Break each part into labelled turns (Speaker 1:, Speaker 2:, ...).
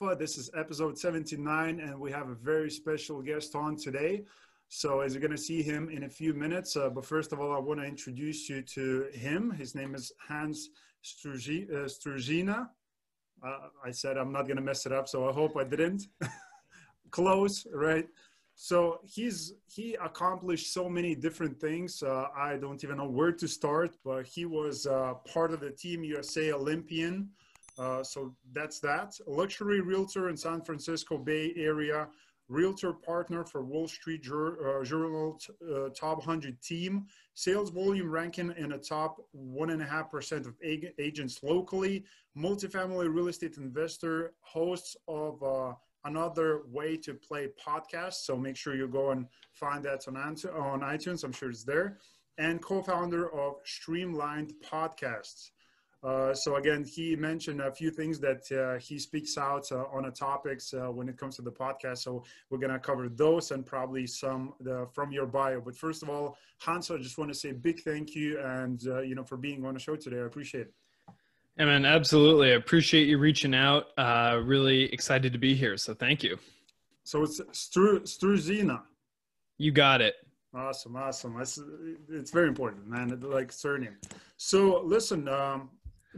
Speaker 1: Alpha. This is episode 79, and we have a very special guest on today. So, as you're going to see him in a few minutes, uh, but first of all, I want to introduce you to him. His name is Hans Struzina. Uh, uh, I said I'm not going to mess it up, so I hope I didn't. Close, right? So he's he accomplished so many different things. Uh, I don't even know where to start, but he was uh, part of the Team USA Olympian. Uh, so that's that. Luxury realtor in San Francisco Bay Area, realtor partner for Wall Street Jur- uh, Journal uh, top 100 team, sales volume ranking in the top 1.5% of ag- agents locally, multifamily real estate investor, hosts of uh, another way to play podcast. So make sure you go and find that on, on iTunes. I'm sure it's there. And co-founder of Streamlined Podcasts. Uh, so again, he mentioned a few things that uh, he speaks out uh, on the topics uh, when it comes to the podcast. So we're gonna cover those and probably some the, from your bio. But first of all, Hans, I just want to say big thank you and uh, you know for being on the show today. I appreciate it.
Speaker 2: Yeah, man, absolutely. I appreciate you reaching out. Uh, really excited to be here. So thank you.
Speaker 1: So it's Stru- Struzina.
Speaker 2: You got it.
Speaker 1: Awesome, awesome. That's, it's very important, man. Like surname. So listen, um,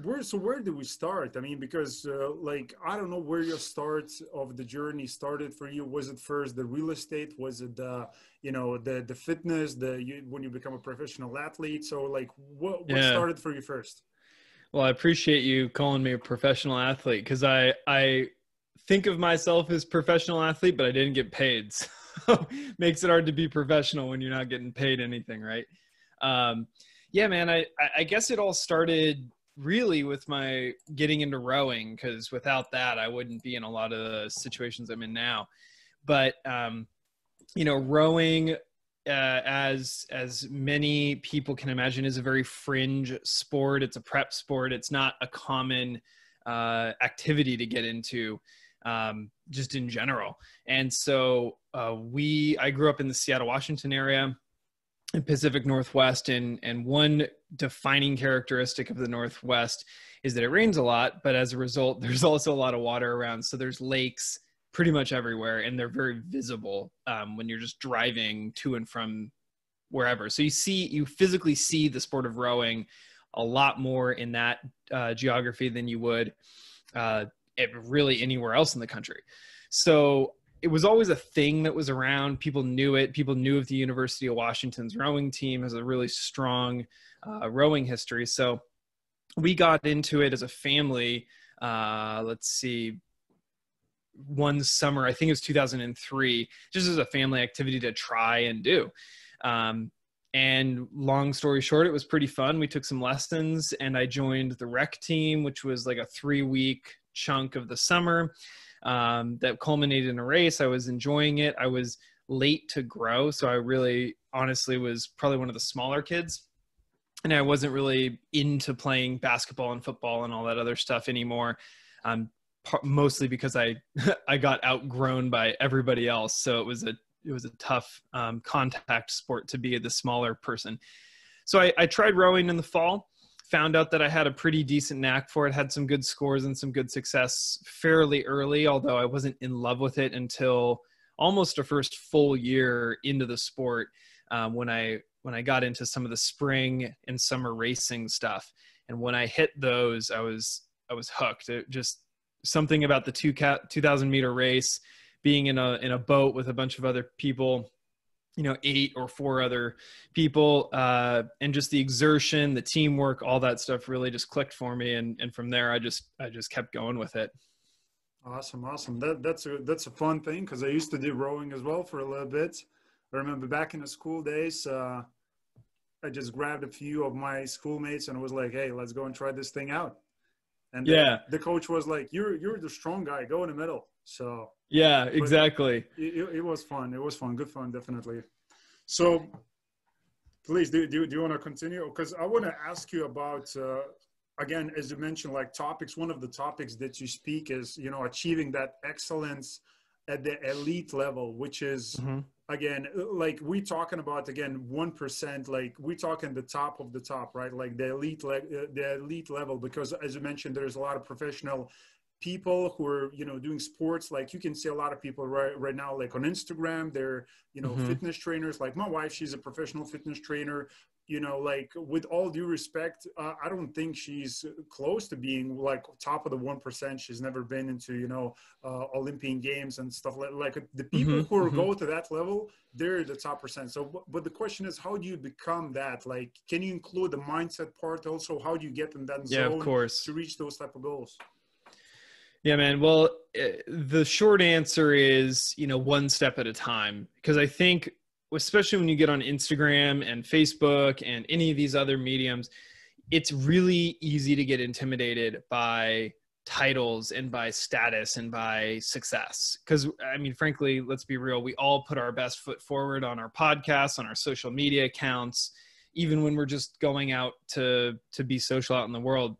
Speaker 1: where so where do we start? I mean, because uh, like I don't know where your start of the journey started for you. Was it first the real estate? Was it the you know the the fitness? The you, when you become a professional athlete? So like what what yeah. started for you first?
Speaker 2: Well, I appreciate you calling me a professional athlete because I I think of myself as professional athlete, but I didn't get paid. So makes it hard to be professional when you're not getting paid anything, right? Um, yeah, man. I I guess it all started really with my getting into rowing because without that, I wouldn't be in a lot of the situations I'm in now. But um, you know, rowing uh, as as many people can imagine is a very fringe sport. It's a prep sport. It's not a common uh, activity to get into um, just in general. And so uh, we i grew up in the seattle washington area pacific northwest and and one defining characteristic of the northwest is that it rains a lot but as a result there's also a lot of water around. So there's lakes pretty much everywhere and they're very visible um, when you're just driving to and from wherever. So you see you physically see the sport of rowing a lot more in that uh, geography than you would uh, really anywhere else in the country. So it was always a thing that was around people knew it people knew of the university of washington's rowing team has a really strong uh, rowing history so we got into it as a family uh, let's see one summer, I think it was 2003, just as a family activity to try and do. Um, and long story short, it was pretty fun. We took some lessons and I joined the rec team, which was like a three week chunk of the summer um, that culminated in a race. I was enjoying it. I was late to grow. So I really honestly was probably one of the smaller kids. And I wasn't really into playing basketball and football and all that other stuff anymore. Um, mostly because I I got outgrown by everybody else. So it was a it was a tough um, contact sport to be the smaller person. So I, I tried rowing in the fall. Found out that I had a pretty decent knack for it. Had some good scores and some good success fairly early, although I wasn't in love with it until almost a first full year into the sport um, when I when I got into some of the spring and summer racing stuff. And when I hit those, I was I was hooked. It just something about the two cat 2000 meter race being in a in a boat with a bunch of other people you know eight or four other people uh, and just the exertion the teamwork all that stuff really just clicked for me. And and from there i just i just kept going with it.
Speaker 1: Awesome awesome. That that's a that's a fun thing because i used to do rowing as well for a little bit. I remember back in the school days uh, i just grabbed a few of my schoolmates and was like hey let's go and try this thing out. And yeah, the, the coach was like, "You're you're the strong guy. Go in the middle." So
Speaker 2: yeah, exactly.
Speaker 1: It, it, it, was fun. It was fun. Good fun, definitely. So please, do do, do you want to continue? Because I want to ask you about. Uh, again, as you mentioned, like topics. One of the topics that you speak is, you know, achieving that excellence at the elite level, which is mm-hmm again like we talking about again 1% like we talking the top of the top right like the elite le- uh, the elite level because as you mentioned there's a lot of professional people who are you know doing sports like you can see a lot of people right right now like on instagram they're you know mm-hmm. fitness trainers like my wife she's a professional fitness trainer you know like with all due respect uh, i don't think she's close to being like top of the 1% she's never been into you know uh, olympian games and stuff like like the people mm-hmm. who mm-hmm. go to that level they're the top percent so but the question is how do you become that like can you include the mindset part also how do you get in that
Speaker 2: yeah,
Speaker 1: zone
Speaker 2: of course.
Speaker 1: to reach those type of goals
Speaker 2: yeah, man. Well, eh, the short answer is, you know, one step at a time. Because I think, especially when you get on Instagram and Facebook and any of these other mediums, it's really easy to get intimidated by titles and by status and by success. Because, I mean, frankly, let's be real, we all put our best foot forward on our podcasts, on our social media accounts, even when we're just going out to, to be social out in the world.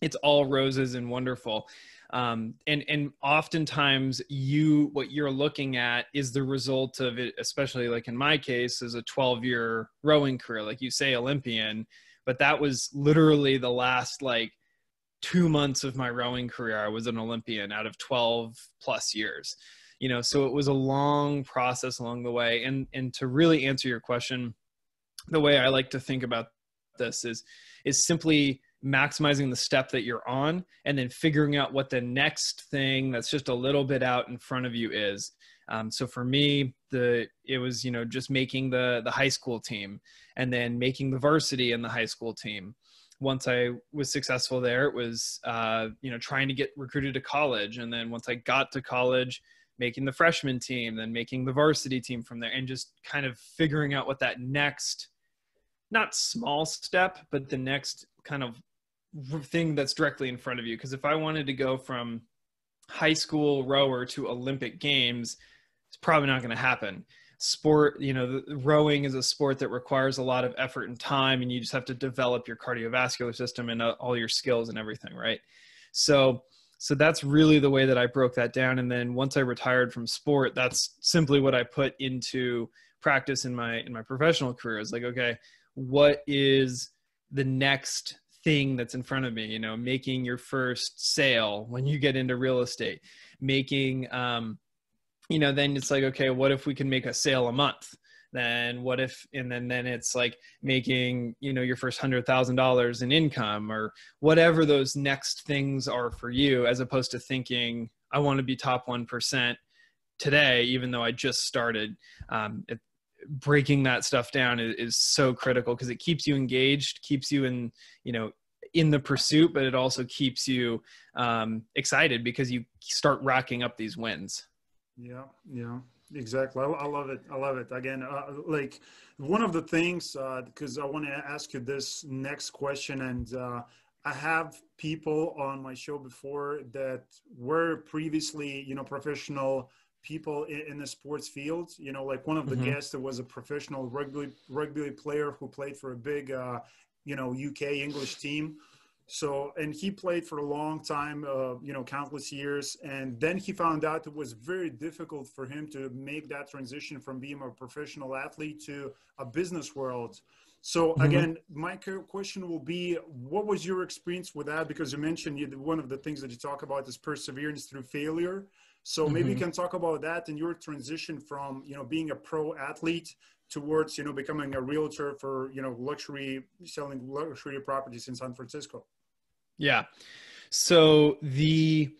Speaker 2: It's all roses and wonderful um, and and oftentimes you what you're looking at is the result of it especially like in my case is a 12 year rowing career like you say olympian. But that was literally the last like two months of my rowing career. I was an olympian out of 12 plus years you know so it was a long process along the way. And and to really answer your question the way i like to think about this is is simply maximizing the step that you're on and then figuring out what the next thing that's just a little bit out in front of you is. Um, so for me the it was you know just making the the high school team and then making the varsity in the high school team. Once i was successful there it was uh, you know trying to get recruited to college. And then once i got to college making the freshman team then making the varsity team from there and just kind of figuring out what that next not small step but the next kind of thing that's directly in front of you. Because if I wanted to go from high school rower to Olympic Games, it's probably not going to happen. Sport, you know, the, rowing is a sport that requires a lot of effort and time, and you just have to develop your cardiovascular system and uh, all your skills and everything, right? So, so that's really the way that I broke that down. And then once I retired from sport, that's simply what I put into practice in my in my professional career. Is like, okay, what is the next thing that's in front of me you know making your first sale when you get into real estate making um you know then it's like okay what if we can make a sale a month? Then what if and then then it's like making you know your first hundred thousand dollars in income or whatever those next things are for you as opposed to thinking i want to be top 1% today even though i just started um, it, breaking that stuff down is, is so critical because it keeps you engaged keeps you in you know in the pursuit but it also keeps you um, excited because you start racking up these wins.
Speaker 1: Yeah yeah exactly. I, I love it. I love it. Again uh, like one of the things because uh, i want to ask you this next question and uh, I have people on my show before that were previously, you know, professional people in, in the sports field. You know, like one of the mm-hmm. guests that was a professional rugby rugby player who played for a big, uh, you know, UK English team. So, and he played for a long time, uh, you know, countless years. And then he found out it was very difficult for him to make that transition from being a professional athlete to a business world. So mm-hmm. again, my question will be, what was your experience with that? Because you mentioned you, one of the things that you talk about is perseverance through failure. So maybe mm-hmm. you can talk about that and your transition from, you know, being a pro athlete towards, you know, becoming a realtor for, you know, luxury, selling luxury properties in San Francisco.
Speaker 2: Yeah. So the,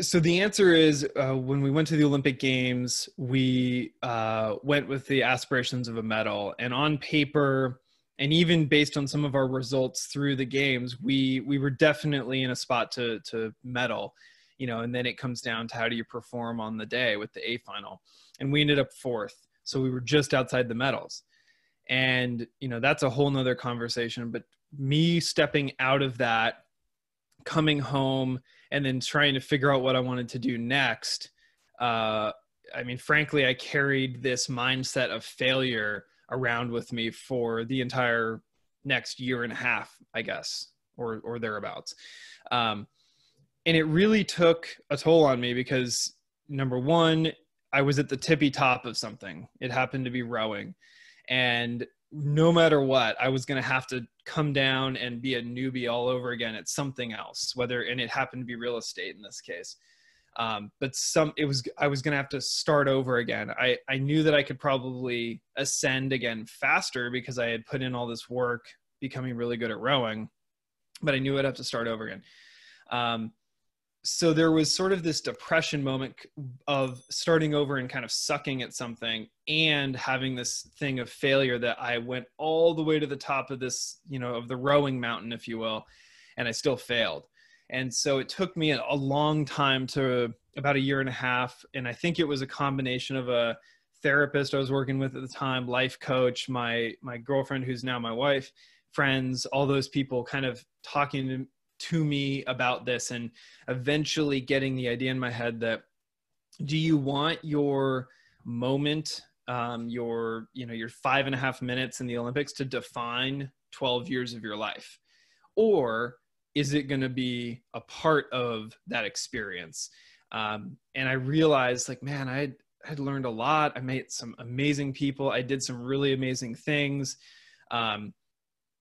Speaker 2: so the answer is uh, when we went to the olympic games we uh, went with the aspirations of a medal and on paper and even based on some of our results through the games we we were definitely in a spot to to medal you know, and then it comes down to how do you perform on the day with the A final. And we ended up fourth. So we were just outside the medals. And, you know, that's a whole nother conversation. But me stepping out of that, coming home, and then trying to figure out what I wanted to do next. Uh, I mean, frankly, I carried this mindset of failure around with me for the entire next year and a half, I guess, or or thereabouts. Um, and it really took a toll on me because number one i was at the tippy top of something it happened to be rowing and no matter what i was going to have to come down and be a newbie all over again at something else, whether, and it happened to be real estate in this case. Um, but some, it was, I was going to have to start over again. I, I knew that I could probably ascend again faster because I had put in all this work becoming really good at rowing, but I knew I'd have to start over again. Um, so there was sort of this depression moment of starting over and kind of sucking at something and having this thing of failure that I went all the way to the top of this, you know, of the rowing mountain, if you will, and I still failed. And so it took me a long time to about a year and a half. And I think it was a combination of a therapist I was working with at the time, life coach, my my girlfriend who's now my wife, friends, all those people kind of talking to me about this and eventually getting the idea in my head that do you want your moment um, your you know your five and a half minutes in the olympics to define 12 years of your life? Or is it going to be a part of that experience? Um, and i realized like man i had learned a lot. I met some amazing people. I did some really amazing things. Um,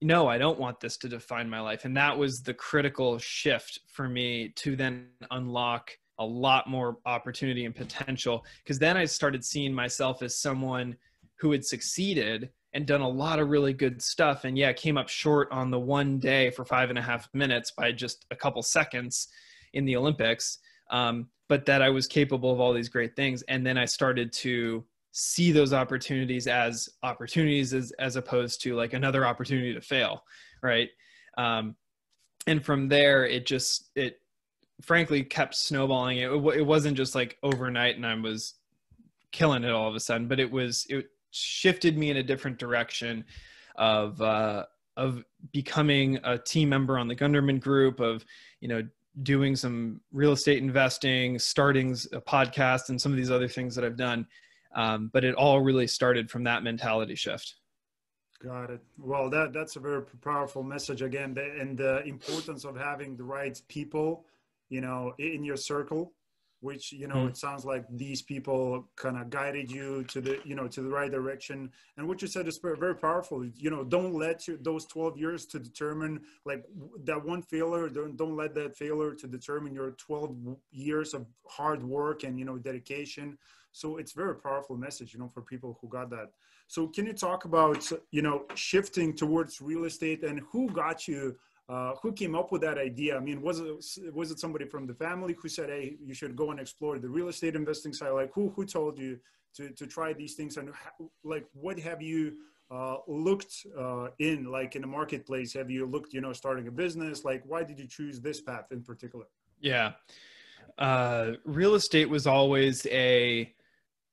Speaker 2: no, I don't want this to define my life. And that was the critical shift for me to then unlock a lot more opportunity and potential. Because then I started seeing myself as someone who had succeeded and done a lot of really good stuff. And yeah, came up short on the one day for five and a half minutes by just a couple seconds in the Olympics. Um, but that I was capable of all these great things. And then I started to see those opportunities as opportunities as, as opposed to like another opportunity to fail right? Um, and from there it just it frankly kept snowballing. It, it wasn't just like overnight and i was killing it all of a sudden but it was it shifted me in a different direction of uh of becoming a team member on the gunderman group of you know doing some real estate investing starting a podcast and some of these other things that i've done um, but it all really started from that mentality shift.
Speaker 1: Got it. Well, that that's a very powerful message again, and the importance of having the right people, you know, in your circle, which you know mm. it sounds like these people kind of guided you to the you know to the right direction. And what you said is very powerful. You know, don't let you, those twelve years to determine like that one failure. Don't don't let that failure to determine your twelve years of hard work and you know dedication so it's very powerful message, you know, for people who got that. So can you talk about, you know, shifting towards real estate and who got you, uh, who came up with that idea? I mean, was it, was it somebody from the family who said, Hey, you should go and explore the real estate investing side? Like who, who told you to, to try these things and like, what have you, uh, looked uh, in like in the marketplace have you looked you know starting a business like why did you choose this path in particular
Speaker 2: yeah uh, real estate was always a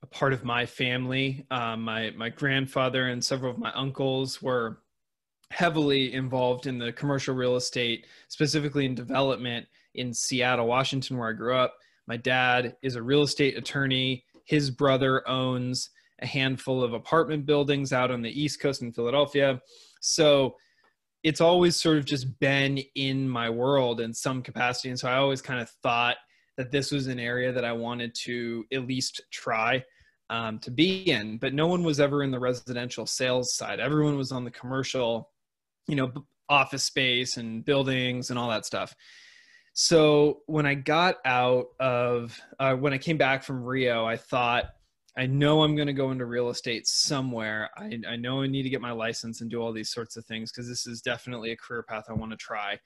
Speaker 2: a part of my family. Um, my my grandfather and several of my uncles were heavily involved in the commercial real estate, specifically in development in Seattle, Washington, where I grew up. My dad is a real estate attorney. His brother owns a handful of apartment buildings out on the East Coast in Philadelphia. So it's always sort of just been in my world in some capacity. And so I always kind of thought that this was an area that I wanted to at least try um, to be in. But no one was ever in the residential sales side. Everyone was on the commercial, you know, office space and buildings and all that stuff. So when I got out of, uh, when I came back from Rio, I thought, I know I'm going to go into real estate somewhere. I, I know I need to get my license and do all these sorts of things because this is definitely a career path I want to try.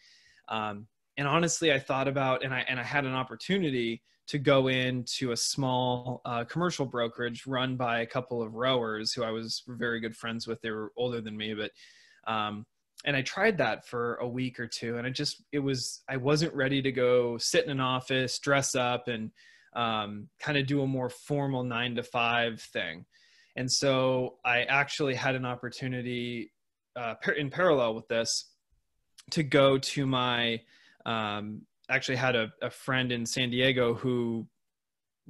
Speaker 2: Um, and honestly, I thought about and I and I had an opportunity to go into a small uh, commercial brokerage run by a couple of rowers who I was very good friends with. They were older than me, but um, and I tried that for a week or two, and I just it was I wasn't ready to go sit in an office, dress up, and um, kind of do a more formal nine to five thing. And so I actually had an opportunity uh, in parallel with this to go to my um, actually had a, a friend in San Diego who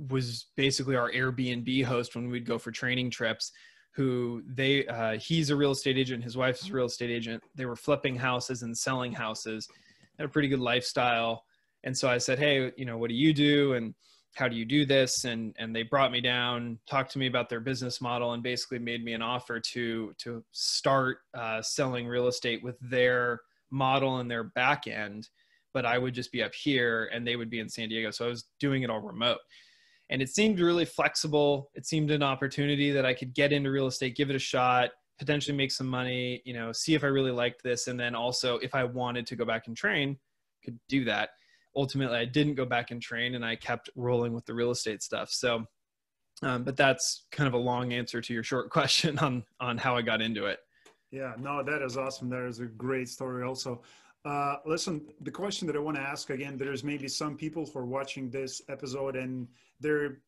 Speaker 2: was basically our Airbnb host when we'd go for training trips. Who they uh, he's a real estate agent, his wife is a real estate agent. They were flipping houses and selling houses, had a pretty good lifestyle. And so I said, hey, you know, what do you do? And how do you do this and and they brought me down talked to me about their business model and basically made me an offer to to start uh, selling real estate with their model and their back end but i would just be up here and they would be in san diego so i was doing it all remote and it seemed really flexible it seemed an opportunity that i could get into real estate give it a shot potentially make some money you know see if i really liked this and then also if i wanted to go back and train could do that ultimately I didn't go back and train and I kept rolling with the real estate stuff. So, um, but that's kind of a long answer to your short question on, on how I got into it.
Speaker 1: Yeah, no, that is awesome. That is a great story also. Uh, listen, the question that I want to ask again, there's maybe some people who are watching this episode and they're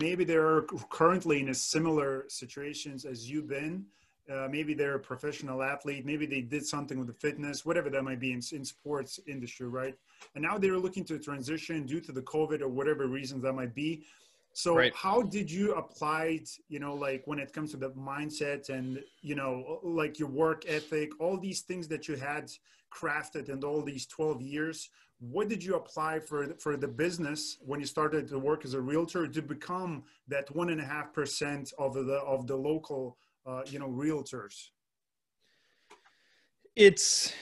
Speaker 1: maybe they're currently in a similar situations as you've been. Uh, maybe they're a professional athlete maybe they did something with the fitness whatever that might be in, in sports industry right? And now they're looking to transition due to the covid or whatever reasons that might be. So right. how did you apply it, you know like when it comes to the mindset and you know like your work ethic all these things that you had crafted in all these 12 years what did you apply for for the business when you started to work as a realtor to become that one and a half percent of the of the local uh, you know realtors?
Speaker 2: It's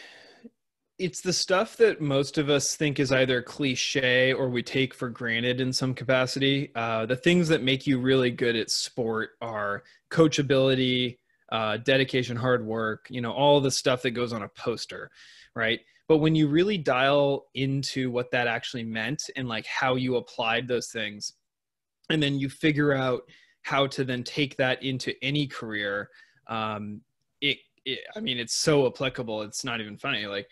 Speaker 2: it's the stuff that most of us think is either cliche or we take for granted in some capacity. Uh, the things that make you really good at sport are coachability uh, dedication hard work you know all the stuff that goes on a poster right? But when you really dial into what that actually meant and like how you applied those things and then you figure out how to then take that into any career um, it, it i mean it's so applicable it's not even funny. Like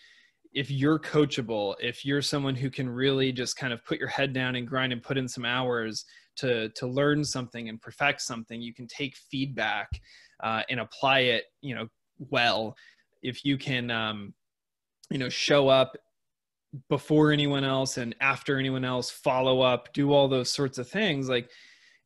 Speaker 2: if you're coachable if you're someone who can really just kind of put your head down and grind and put in some hours to to learn something and perfect something you can take feedback uh, and apply it you know well. If you can um, you know show up before anyone else and after anyone else follow up do all those sorts of things like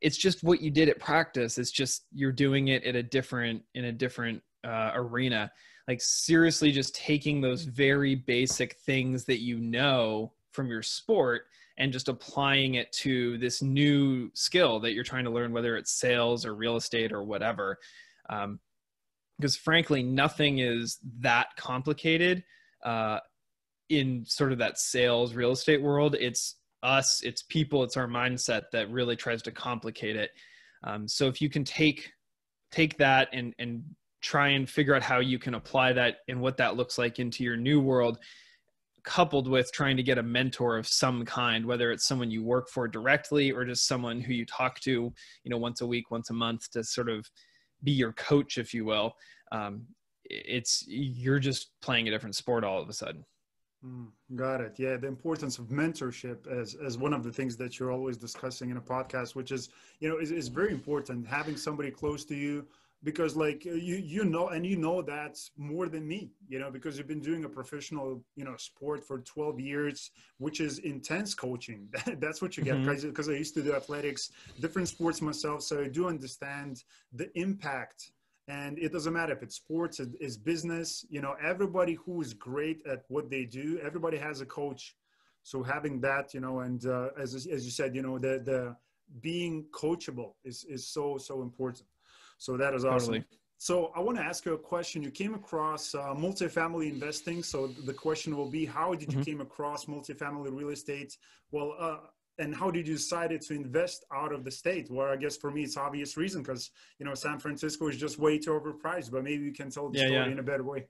Speaker 2: it's just what you did at practice. It's just you're doing it at a different in a different uh, arena. Like seriously just taking those very basic things that you know from your sport and just applying it to this new skill that you're trying to learn whether it's sales or real estate or whatever um, because frankly nothing is that complicated uh, in sort of that sales real estate world it's us, it's people, it's our mindset that really tries to complicate it. Um, so if you can take take that and and try and figure out how you can apply that and what that looks like into your new world coupled with trying to get a mentor of some kind whether it's someone you work for directly or just someone who you talk to you know once a week once a month to sort of be your coach if you will um, it's you're just playing a different sport all of a sudden
Speaker 1: Mm, got it. Yeah, the importance of mentorship as as one of the things that you're always discussing in a podcast, which is you know is, is very important. Having somebody close to you because like uh, you you know and you know that more than me you know because you've been doing a professional you know sport for 12 years which is intense coaching. That's what you get mm-hmm. because i used to do athletics different sports myself so i do understand the impact. And it doesn't matter if it's sports it's business you know everybody who is great at what they do everybody has a coach. So having that you know and uh, as, as you said you know the the being coachable is is so so important so that is awesome totally. so i want to ask you a question you came across uh, multifamily investing so the question will be how did you mm-hmm. came across multifamily real estate well uh, and how did you decide to invest out of the state? Well, I guess for me, it's obvious reason because you know San Francisco is just way too overpriced. But maybe you can tell the yeah, story yeah. in a better way.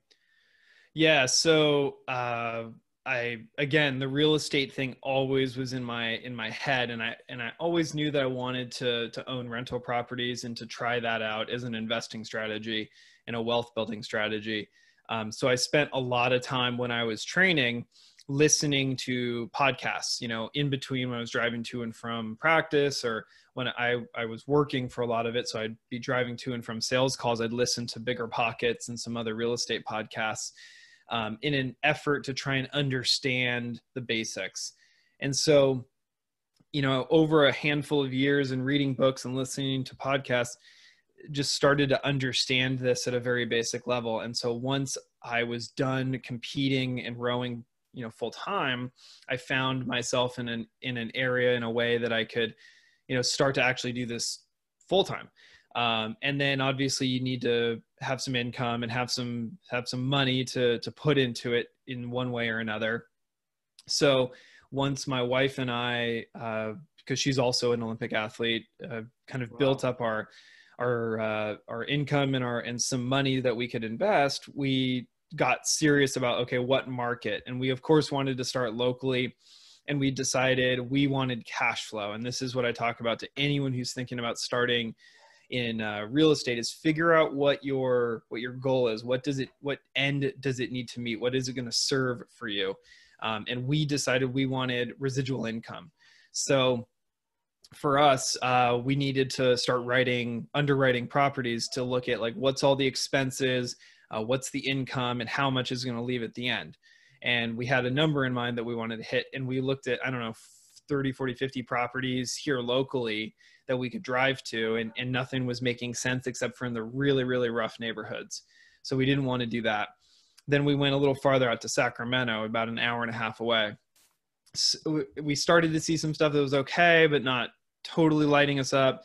Speaker 2: Yeah. So uh, I again, the real estate thing always was in my in my head, and I and I always knew that I wanted to to own rental properties and to try that out as an investing strategy and a wealth building strategy. Um, so I spent a lot of time when I was training listening to podcasts, you know, in between when I was driving to and from practice or when I, I was working for a lot of it. So I'd be driving to and from sales calls. I'd listen to Bigger Pockets and some other real estate podcasts um, in an effort to try and understand the basics. And so, you know, over a handful of years and reading books and listening to podcasts, just started to understand this at a very basic level. And so once I was done competing and rowing you know full time i found myself in an in an area in a way that i could you know start to actually do this full time um, and then obviously you need to have some income and have some have some money to to put into it in one way or another. So once my wife and i uh, because she's also an olympic athlete uh, kind of wow. built up our our uh, our income and our and some money that we could invest we got serious about okay what market? And we of course wanted to start locally and we decided we wanted cash flow. And this is what i talk about to anyone who's thinking about starting in uh, real estate is figure out what your what your goal is. What does it what end does it need to meet? What is it going to serve for you? Um, and we decided we wanted residual income. So for us uh, we needed to start writing underwriting properties to look at like what's all the expenses uh, what's the income and how much is going to leave at the end. And we had a number in mind that we wanted to hit and we looked at i don't know 30 40 50 properties here locally that we could drive to and, and nothing was making sense except for in the really really rough neighborhoods so we didn't want to do that then we went a little farther out to sacramento about an hour and a half away so we started to see some stuff that was okay but not totally lighting us up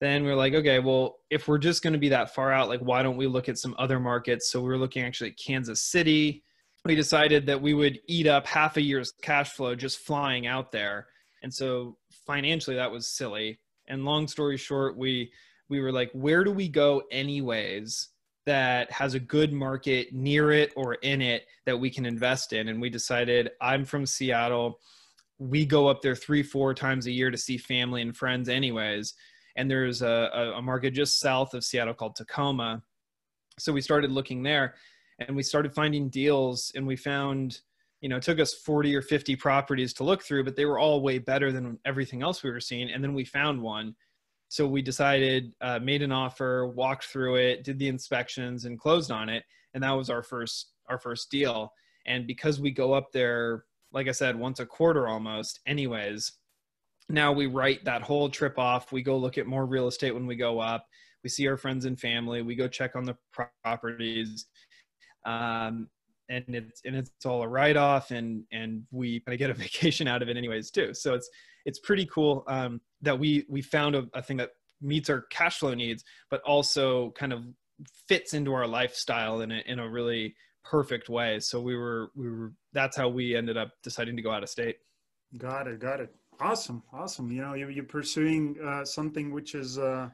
Speaker 2: then we are like, okay, well, if we're just going to be that far out, like, why don't we look at some other markets? So we were looking actually at Kansas City. We decided that we would eat up half a year's cash flow just flying out there. And so financially, that was silly. And long story short, we we were like, where do we go anyways that has a good market near it or in it that we can invest in? And we decided, I'm from Seattle. We go up there three, four times a year to see family and friends, anyways and there's a, a market just south of Seattle called Tacoma. So we started looking there and we started finding deals and we found you know it took us 40 or 50 properties to look through but they were all way better than everything else we were seeing and then we found one so we decided uh, made an offer walked through it did the inspections and closed on it and that was our first our first deal and because we go up there like i said once a quarter almost anyways now we write that whole trip off. We go look at more real estate when we go up. We see our friends and family. We go check on the properties, um, and it's and it's all a write off, and and we kind of get a vacation out of it anyways too. So it's it's pretty cool um, that we we found a, a thing that meets our cash flow needs, but also kind of fits into our lifestyle in a in a really perfect way. So we were we were that's how we ended up deciding to go out of state.
Speaker 1: Got it. Got it. Awesome, awesome. You know, you're, you're pursuing uh, something which is, uh,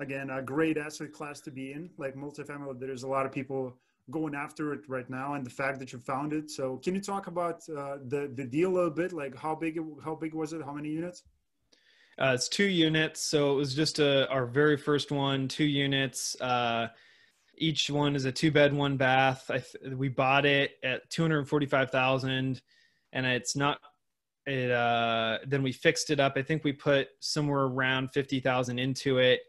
Speaker 1: again, a great asset class to be in, like multifamily. There's a lot of people going after it right now, and the fact that you found it. So, can you talk about uh, the the deal a little bit? Like, how big how big was it? How many units?
Speaker 2: Uh, it's two units, so it was just a, our very first one. Two units. Uh, each one is a two bed, one bath. Th- we bought it at two hundred forty five thousand, and it's not it uh then we fixed it up i think we put somewhere around 50000 into it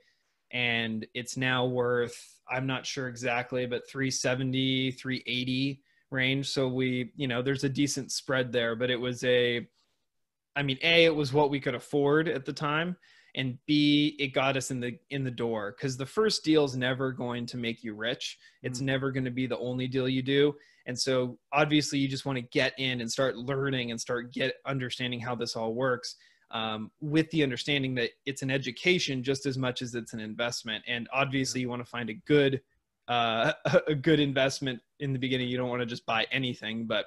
Speaker 2: and it's now worth i'm not sure exactly but 370 380 range. So we you know there's a decent spread there but it was a i mean a it was what we could afford at the time and b it got us in the in the door because the first deal is never going to make you rich. It's mm-hmm. never going to be the only deal you do. And so obviously you just want to get in and start learning and start get understanding how this all works um, with the understanding that it's an education just as much as it's an investment. And obviously you want to find a good uh, a good investment in the beginning. You don't want to just buy anything, but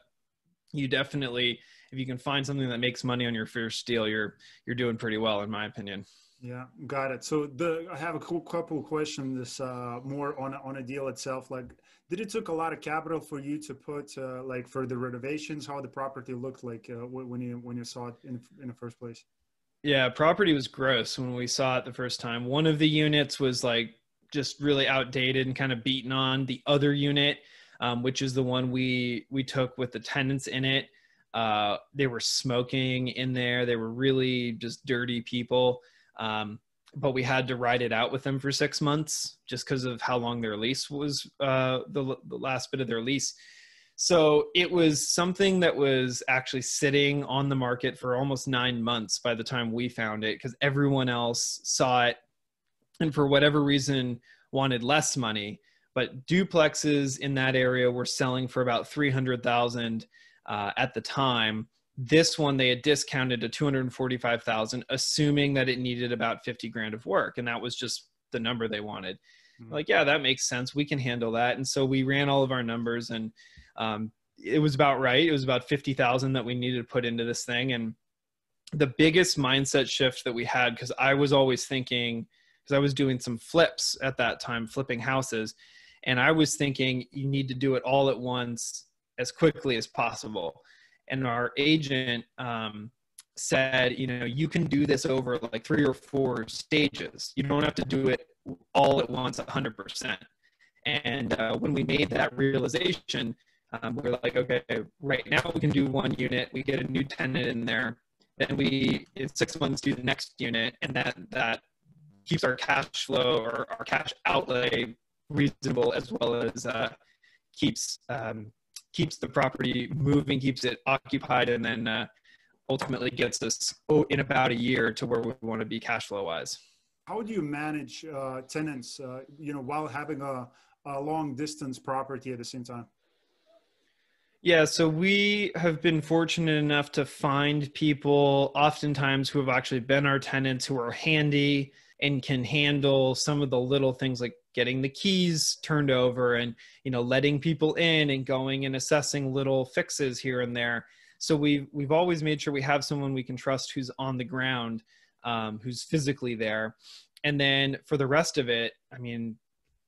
Speaker 2: you definitely if you can find something that makes money on your first deal, you're you're doing pretty well in my opinion.
Speaker 1: Yeah, got it. So the I have a cool couple questions uh, more on on a deal itself. Like, did it took a lot of capital for you to put uh, like for the renovations? How the property looked like uh, when you when you saw it in in the first place?
Speaker 2: Yeah, property was gross when we saw it the first time. One of the units was like just really outdated and kind of beaten on. The other unit, um, which is the one we we took with the tenants in it, uh, they were smoking in there. They were really just dirty people. Um, but we had to ride it out with them for six months just because of how long their lease was, uh, the, the last bit of their lease. So it was something that was actually sitting on the market for almost nine months by the time we found it because everyone else saw it and for whatever reason wanted less money. But duplexes in that area were selling for about 300,000 uh, at the time. This one they had discounted to 245,000, assuming that it needed about 50 grand of work, and that was just the number they wanted. Mm-hmm. Like, yeah, that makes sense. We can handle that. And so we ran all of our numbers, and um, it was about right. It was about 50,000 that we needed to put into this thing, and the biggest mindset shift that we had because I was always thinking because I was doing some flips at that time, flipping houses, and I was thinking you need to do it all at once as quickly as possible. And our agent um, said, you know, you can do this over like three or four stages. You don't have to do it all at once, 100%. And uh, when we made that realization, um, we are like, okay, right now we can do one unit. We get a new tenant in there. Then we, in six months, do the next unit, and that that keeps our cash flow or our cash outlay reasonable as well as uh, keeps um, keeps the property moving, keeps it occupied, and then uh, ultimately gets us in about a year to where we want to be cash flow wise.
Speaker 1: How do you manage uh, tenants, uh, you know, while having a, a long distance property at the same time?
Speaker 2: Yeah, so we have been fortunate enough to find people oftentimes who have actually been our tenants who are handy and can handle some of the little things like getting the keys turned over and you know letting people in and going and assessing little fixes here and there. So we've we've always made sure we have someone we can trust who's on the ground um, who's physically there. And then for the rest of it i mean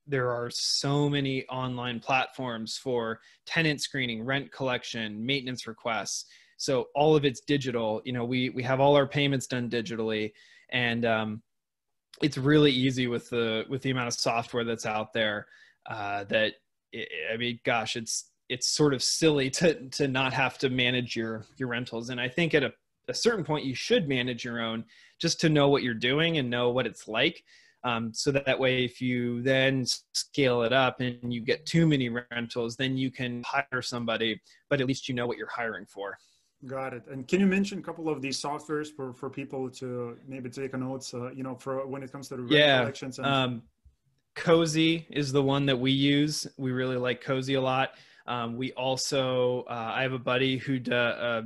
Speaker 2: there are so many online platforms for tenant screening rent collection maintenance requests. So all of it's digital. You know we we have all our payments done digitally. And um, it's really easy with the with the amount of software that's out there uh, that it, I mean, gosh, it's it's sort of silly to to not have to manage your your rentals. And I think at a, a certain point you should manage your own just to know what you're doing and know what it's like. Um, so that, that way, if you then scale it up and you get too many rentals, then you can hire somebody, but at least you know what you're hiring for.
Speaker 1: Got it. And can you mention a couple of these softwares for, for people to maybe take a notes, uh, you know, for when it comes to the
Speaker 2: yeah. collections?
Speaker 1: And-
Speaker 2: um, Cozy is the one that we use. We really like Cozy a lot. Um, we also, uh, I have a buddy who uh,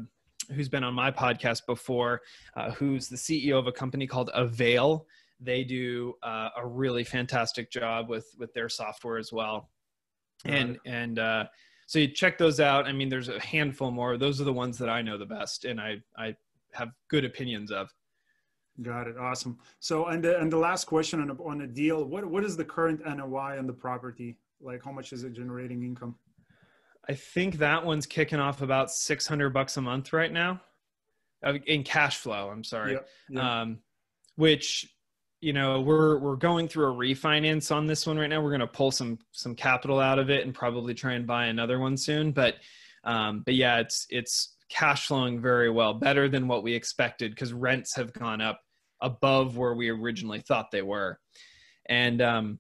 Speaker 2: who's been on my podcast before, uh, who's the CEO of a company called Avail. They do uh, a really fantastic job with with their software as well. And and uh, so you check those out. I mean, there's a handful more. Those are the ones that I know the best, and I I have good opinions of.
Speaker 1: Got it. Awesome. So, and the, and the last question on a, on a deal, what what is the current NOI on the property? Like, how much is it generating income?
Speaker 2: I think that one's kicking off about six hundred bucks a month right now, uh, in cash flow. I'm sorry, yeah. Um, which you know we're we're going through a refinance on this one right now. We're going to pull some some capital out of it and probably try and buy another one soon. But um but yeah it's it's cash flowing very well better than what we expected because rents have gone up above where we originally thought they were. And um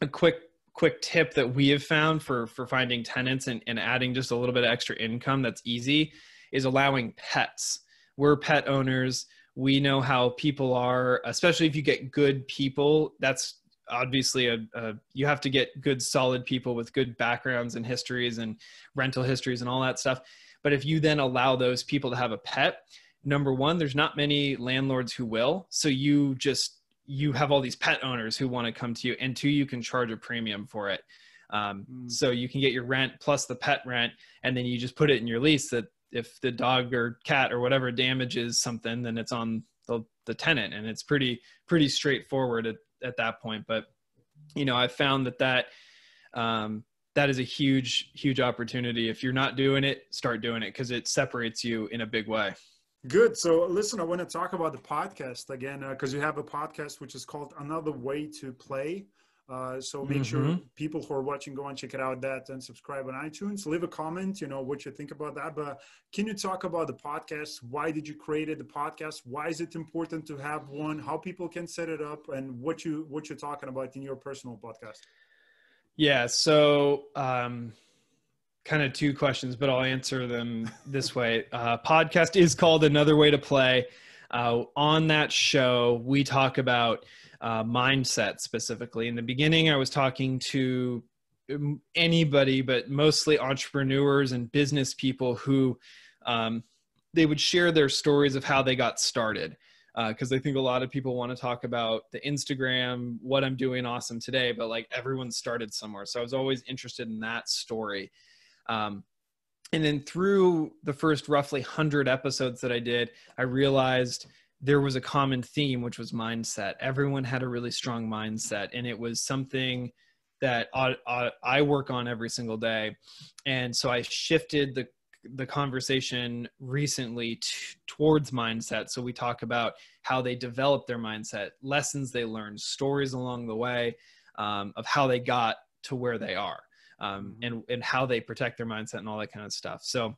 Speaker 2: a quick quick tip that we have found for for finding tenants and, and adding just a little bit of extra income that's easy is allowing pets. We're pet owners we know how people are especially if you get good people that's obviously a, a, you have to get good solid people with good backgrounds and histories and rental histories and all that stuff. But if you then allow those people to have a pet number one there's not many landlords who will. So you just you have all these pet owners who want to come to you and two you can charge a premium for it. Um, mm. so you can get your rent plus the pet rent and then you just put it in your lease that if the dog or cat or whatever damages something, then it's on the, the tenant, and it's pretty pretty straightforward at, at that point. But you know, I found that that um, that is a huge huge opportunity. If you're not doing it, start doing it because it separates you in a big way.
Speaker 1: Good. So, listen, I want to talk about the podcast again because uh, you have a podcast which is called Another Way to Play. Uh, so make mm-hmm. sure people who are watching go and check it out that and subscribe on iTunes. Leave a comment, you know, what you think about that. But can you talk about the podcast? Why did you create it, the podcast? Why is it important to have one? How people can set it up and what you what you're talking about in your personal podcast?
Speaker 2: Yeah, so um kind of two questions, but I'll answer them this way. Uh, podcast is called Another Way to Play. Uh, on that show, we talk about uh, mindset specifically. In the beginning, I was talking to um, anybody, but mostly entrepreneurs and business people who um, they would share their stories of how they got started. Because uh, I think a lot of people want to talk about the Instagram, what I'm doing awesome today, but like everyone started somewhere. So I was always interested in that story. Um, and then through the first roughly 100 episodes that I did, I realized there was a common theme, which was mindset. Everyone had a really strong mindset, and it was something that I, I work on every single day. And so I shifted the the conversation recently t- towards mindset. So we talk about how they develop their mindset, lessons they learned, stories along the way um, of how they got to where they are, um, mm-hmm. and and how they protect their mindset and all that kind of stuff. So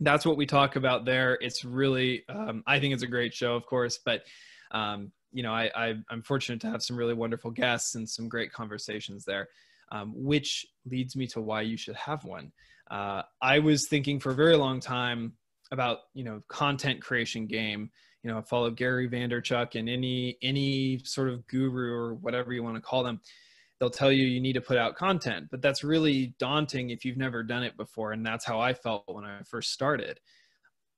Speaker 2: that's what we talk about there. It's really, um, I think it's a great show, of course, but um, you know, I, I am fortunate to have some really wonderful guests and some great conversations there, um, which leads me to why you should have one. Uh, I was thinking for a very long time about you know content creation game. You know, I followed Gary Vaynerchuk and any any sort of guru or whatever you want to call them they'll tell you you need to put out content but that's really daunting if you've never done it before and that's how i felt when i first started.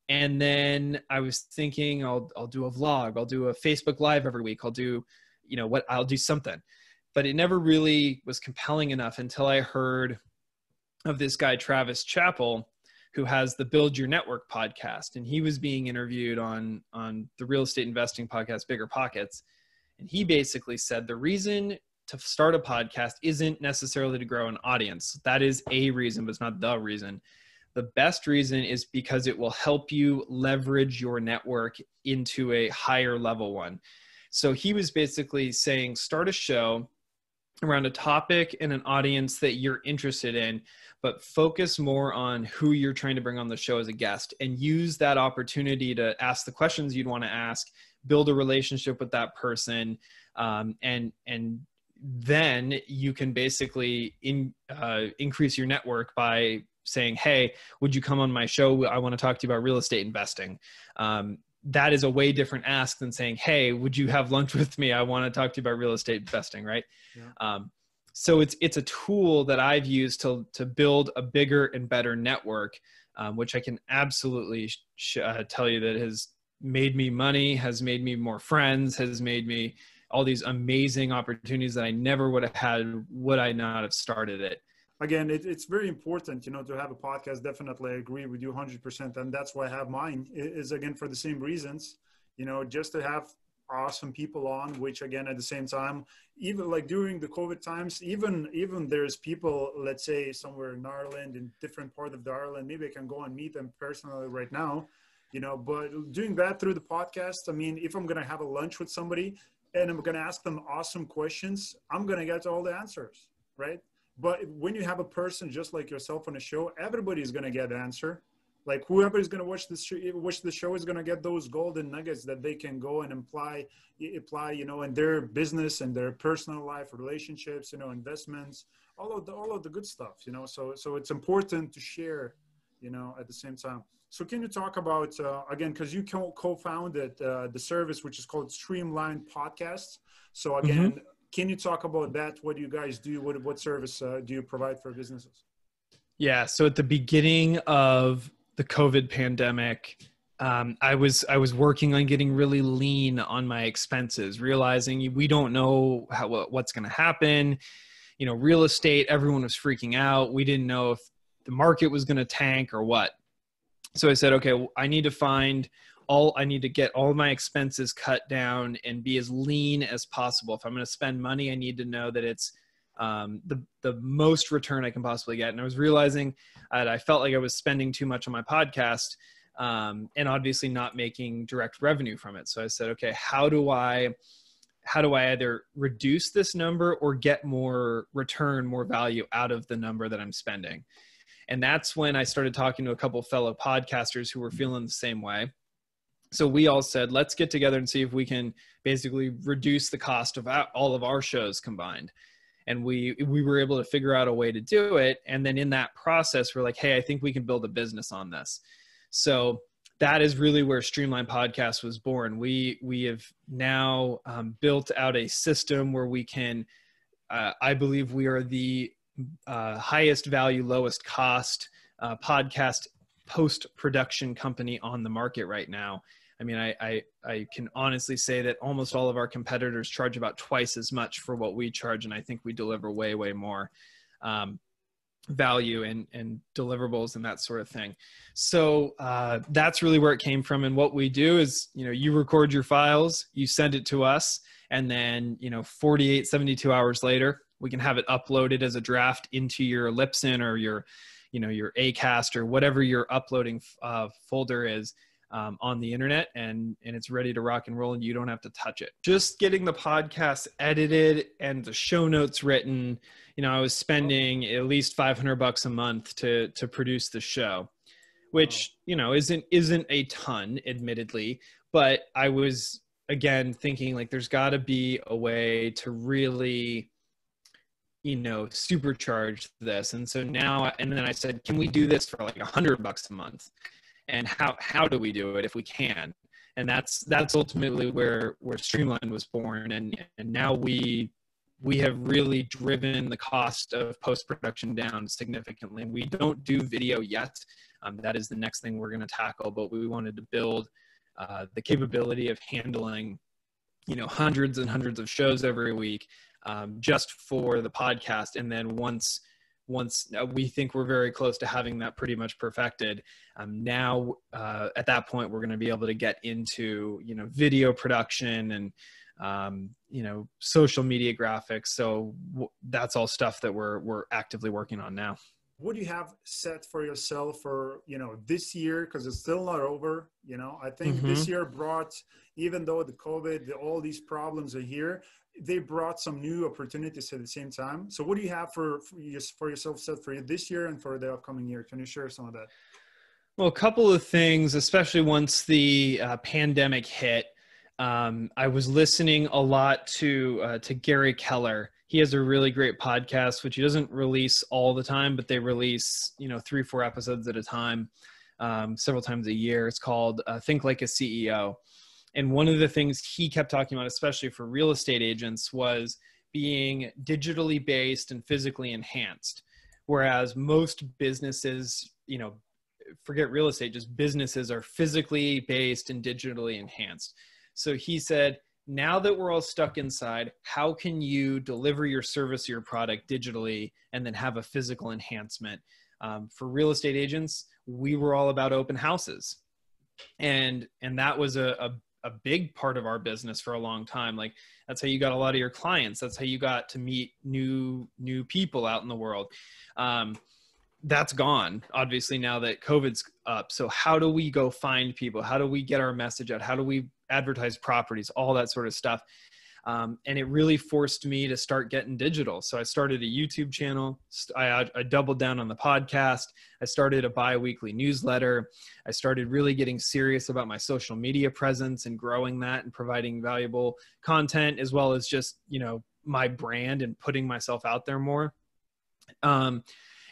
Speaker 2: And then i was thinking i'll i'll do a vlog i'll do a facebook live every week i'll do you know what i'll do something. But it never really was compelling enough until i heard of this guy travis chappell who has the build your network podcast and he was being interviewed on on the real estate investing podcast bigger pockets. And he basically said the reason to start a podcast isn't necessarily to grow an audience. That is a reason, but it's not the reason. The best reason is because it will help you leverage your network into a higher level one. So he was basically saying start a show around a topic and an audience that you're interested in, but focus more on who you're trying to bring on the show as a guest and use that opportunity to ask the questions you'd want to ask, build a relationship with that person, um, and and then you can basically in, uh, increase your network by saying, "Hey, would you come on my show? I want to talk to you about real estate investing." Um, that is a way different ask than saying, "Hey, would you have lunch with me? I want to talk to you about real estate investing." Right? Yeah. Um, so it's it's a tool that I've used to to build a bigger and better network, um, which I can absolutely sh- uh, tell you that has made me money, has made me more friends, has made me all these amazing opportunities that I never would have had would I not have started it.
Speaker 1: Again, it, it's very important, you know, to have a podcast. Definitely, I agree with you 100%. And that's why I have mine, is again for the same reasons, you know, just to have awesome people on which again at the same time even like during the covid times even even there's people let's say somewhere in ireland in different part of the ireland maybe i can go and meet them personally right now you know but doing that through the podcast i mean if i'm to have a lunch with somebody and I'm going to ask them awesome questions, I'm going to get all the answers, right? But when you have a person just like yourself on a show, everybody's going to get an answer. Like whoever is going to watch this watch the show is going to get those golden nuggets that they can go and apply, apply, you know, in their business and their personal life, relationships, you know, investments, all of the all of the good stuff, you know. So so it's important to share, you know, at the same time. So can you talk about uh, again because you co-founded uh, the service which is called Streamline Podcasts. So mm-hmm. again, mm-hmm. can you talk about that? What do you guys do? What what service uh, do you provide for businesses?
Speaker 2: Yeah. So at the beginning of the COVID pandemic, um, I was I was working on getting really lean on my expenses, realizing we don't know how what's going to happen. You know, real estate, everyone was freaking out. We didn't know if the market was going to tank or what so I said, okay, I need to find all, I need to get all my expenses cut down and be as lean as possible. If I'm going to spend money, I need to know that it's um, the the most return I can possibly get. And I was realizing that I felt like I was spending too much on my podcast, um, and obviously not making direct revenue from it. So I said, okay, how do I how do I either reduce this number or get more return, more value out of the number that I'm spending? And that's when I started talking to a couple fellow podcasters who were feeling the same way. So we all said, let's get together and see if we can basically reduce the cost of all of our shows combined. And we we were able to figure out a way to do it. And then in that process, we're like, hey, I think we can build a business on this. So that is really where Streamline Podcast was born. We we have now um, built out a system where we can. Uh, I believe we are the uh, highest value, lowest cost uh, podcast post production company on the market right now. I mean, I, I, I can honestly say that almost all of our competitors charge about twice as much for what we charge, and I think we deliver way way more. Um, value and and deliverables and that sort of thing so uh, that's really where it came from and what we do is you know you record your files you send it to us and then you know 48 72 hours later we can have it uploaded as a draft into your Libsyn or your you know your acast or whatever your uploading uh, folder is um, on the internet and and it's ready to rock and roll and you don't have to touch it. Just getting the podcast edited and the show notes written. You know i was spending at least 500 bucks a month to to produce the show which you know isn't isn't a ton admittedly but i was again thinking like there's got to be a way to really you know supercharge this. And so now and then i said can we do this for like a hundred bucks a month? And how how do we do it if we can? And that's that's ultimately where where streamline was born. And and now we we have really driven the cost of post production down significantly. We don't do video yet. Um, that is the next thing we're going to tackle. But we wanted to build uh, the capability of handling you know hundreds and hundreds of shows every week um, just for the podcast. And then once once uh, we think we're very close to having that pretty much perfected um, now uh, at that point we're going to be able to get into you know video production and um, you know social media graphics. So w- that's all stuff that we're we're actively working on now.
Speaker 1: What do you have set for yourself for you know this year? Because it's still not over you know? I think mm-hmm. this year brought even though the covid the, all these problems are here they brought some new opportunities at the same time. So, what do you have for for, for yourself set for this year and for the upcoming year? Can you share some of that?
Speaker 2: Well, a couple of things, especially once the uh, pandemic hit. Um, I was listening a lot to uh, to Gary Keller. He has a really great podcast, which he doesn't release all the time, but they release you know three four episodes at a time, um, several times a year. It's called uh, Think Like a CEO and one of the things he kept talking about, especially for real estate agents, was being digitally based and physically enhanced. Whereas most businesses, you know, forget real estate, just businesses are physically based and digitally enhanced. So he said, now that we're all stuck inside, how can you deliver your service or your product digitally and then have a physical enhancement? Um, for real estate agents, we were all about open houses. And and that was a, a a big part of our business for a long time. Like that's how you got a lot of your clients. That's how you got to meet new new people out in the world. Um, that's gone obviously now that covid's up. So how do we go find people? How do we get our message out? How do we advertise properties? All that sort of stuff um, and it really forced me to start getting digital. So I started a YouTube channel. I, I doubled down on the podcast. I started a bi-weekly newsletter. I started really getting serious about my social media presence and growing that and providing valuable content as well as just you know my brand and putting myself out there more. Um,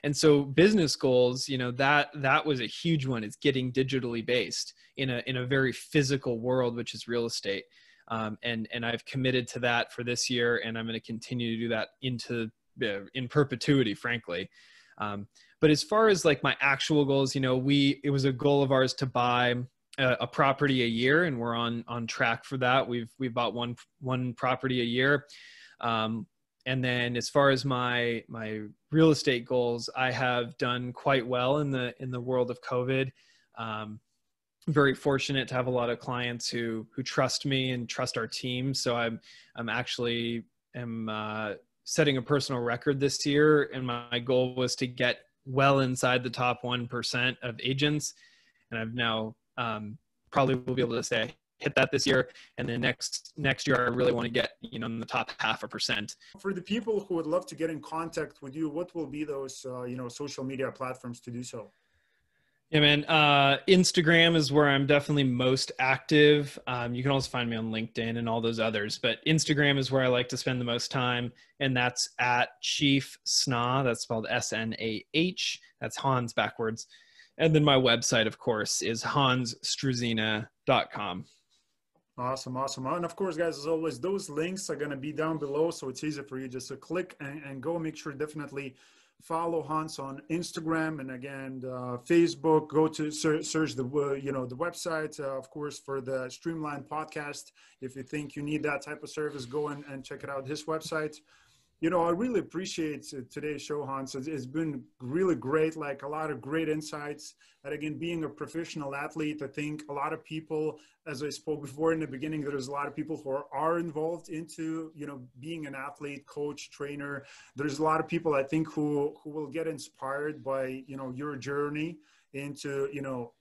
Speaker 2: and so business goals you know that that was a huge one it's getting digitally based in a in a very physical world which is real estate um, and and I've committed to that for this year, and I'm going to continue to do that into uh, in perpetuity, frankly. Um, but as far as like my actual goals, you know, we it was a goal of ours to buy a, a, property a year, and we're on on track for that. We've we've bought one one property a year. Um, and then as far as my my real estate goals, I have done quite well in the in the world of COVID. Um, very fortunate to have a lot of clients who who trust me and trust our team. So I'm I'm actually am uh, setting a personal record this year, and my goal was to get well inside the top one percent of agents, and I've now um, probably will be able to say hit that this year. And then next next year i really want to get you know in the top half a percent.
Speaker 1: For the people who would love to get in contact with you what will be those uh, you know social media platforms to do so
Speaker 2: yeah, man. Uh, Instagram is where I'm definitely most active. Um, you can also find me on LinkedIn and all those others, but Instagram is where I like to spend the most time, and that's at Chief Snah. That's spelled S N A H. That's Hans backwards. And then my website, of course, is hansstruzyna.com.
Speaker 1: Awesome, awesome. And of course, guys, as always, those links are going to be down below. So it's easy for you just to click and, and go make sure definitely follow Hans on Instagram and again, uh, Facebook, go to search, search the, uh, you know, the website, uh, of course, for the Streamline podcast. If you think you need that type of service, go and, and check it out, his website you know, I really appreciate uh, today's show, Hans. It's been really great, like a lot of great insights. And again, being a professional athlete, I think a lot of people, as I spoke before in the beginning, there's a lot of people who are, are involved into, you know, being an athlete, coach, trainer. There's a lot of people I think who who will get inspired by, you know, your journey into, you know,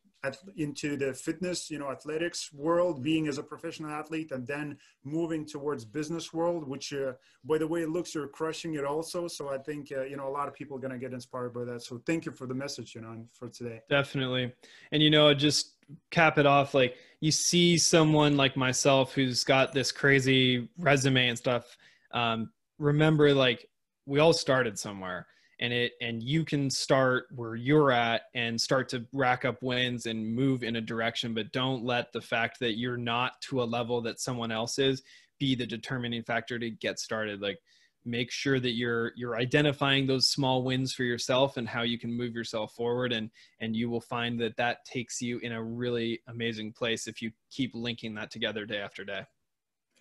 Speaker 1: into the fitness, you know, athletics world, being as a professional athlete, and then moving towards business world, which, uh, by the way it looks, you're crushing it also. So I think, uh, you know, a lot of people are going to get inspired by that. So thank you for the message, you know, for today.
Speaker 2: Definitely. And, you know, just cap it off, like you see someone like myself who's got this crazy resume and stuff. Um, remember, like, we all started somewhere and it and you can start where you're at and start to rack up wins and move in a direction but don't let the fact that you're not to a level that someone else is be the determining factor to get started. Like make sure that you're you're identifying those small wins for yourself and how you can move yourself forward and and you will find that that takes you in a really amazing place if you keep linking that together day after day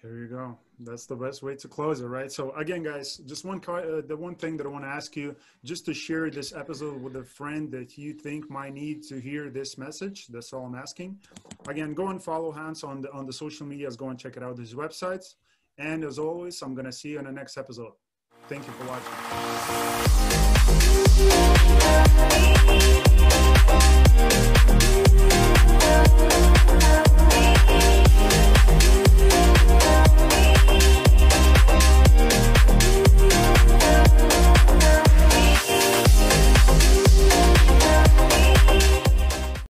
Speaker 1: there you go. That's the best way to close it, right? So again, guys, just one uh, the one thing that I want to ask you, just to share this episode with a friend that you think might need to hear this message. That's all I'm asking. Again, go and follow Hans on the on the social medias. Go and check it out his websites. And as always, I'm gonna see you in the next episode. Thank you for watching.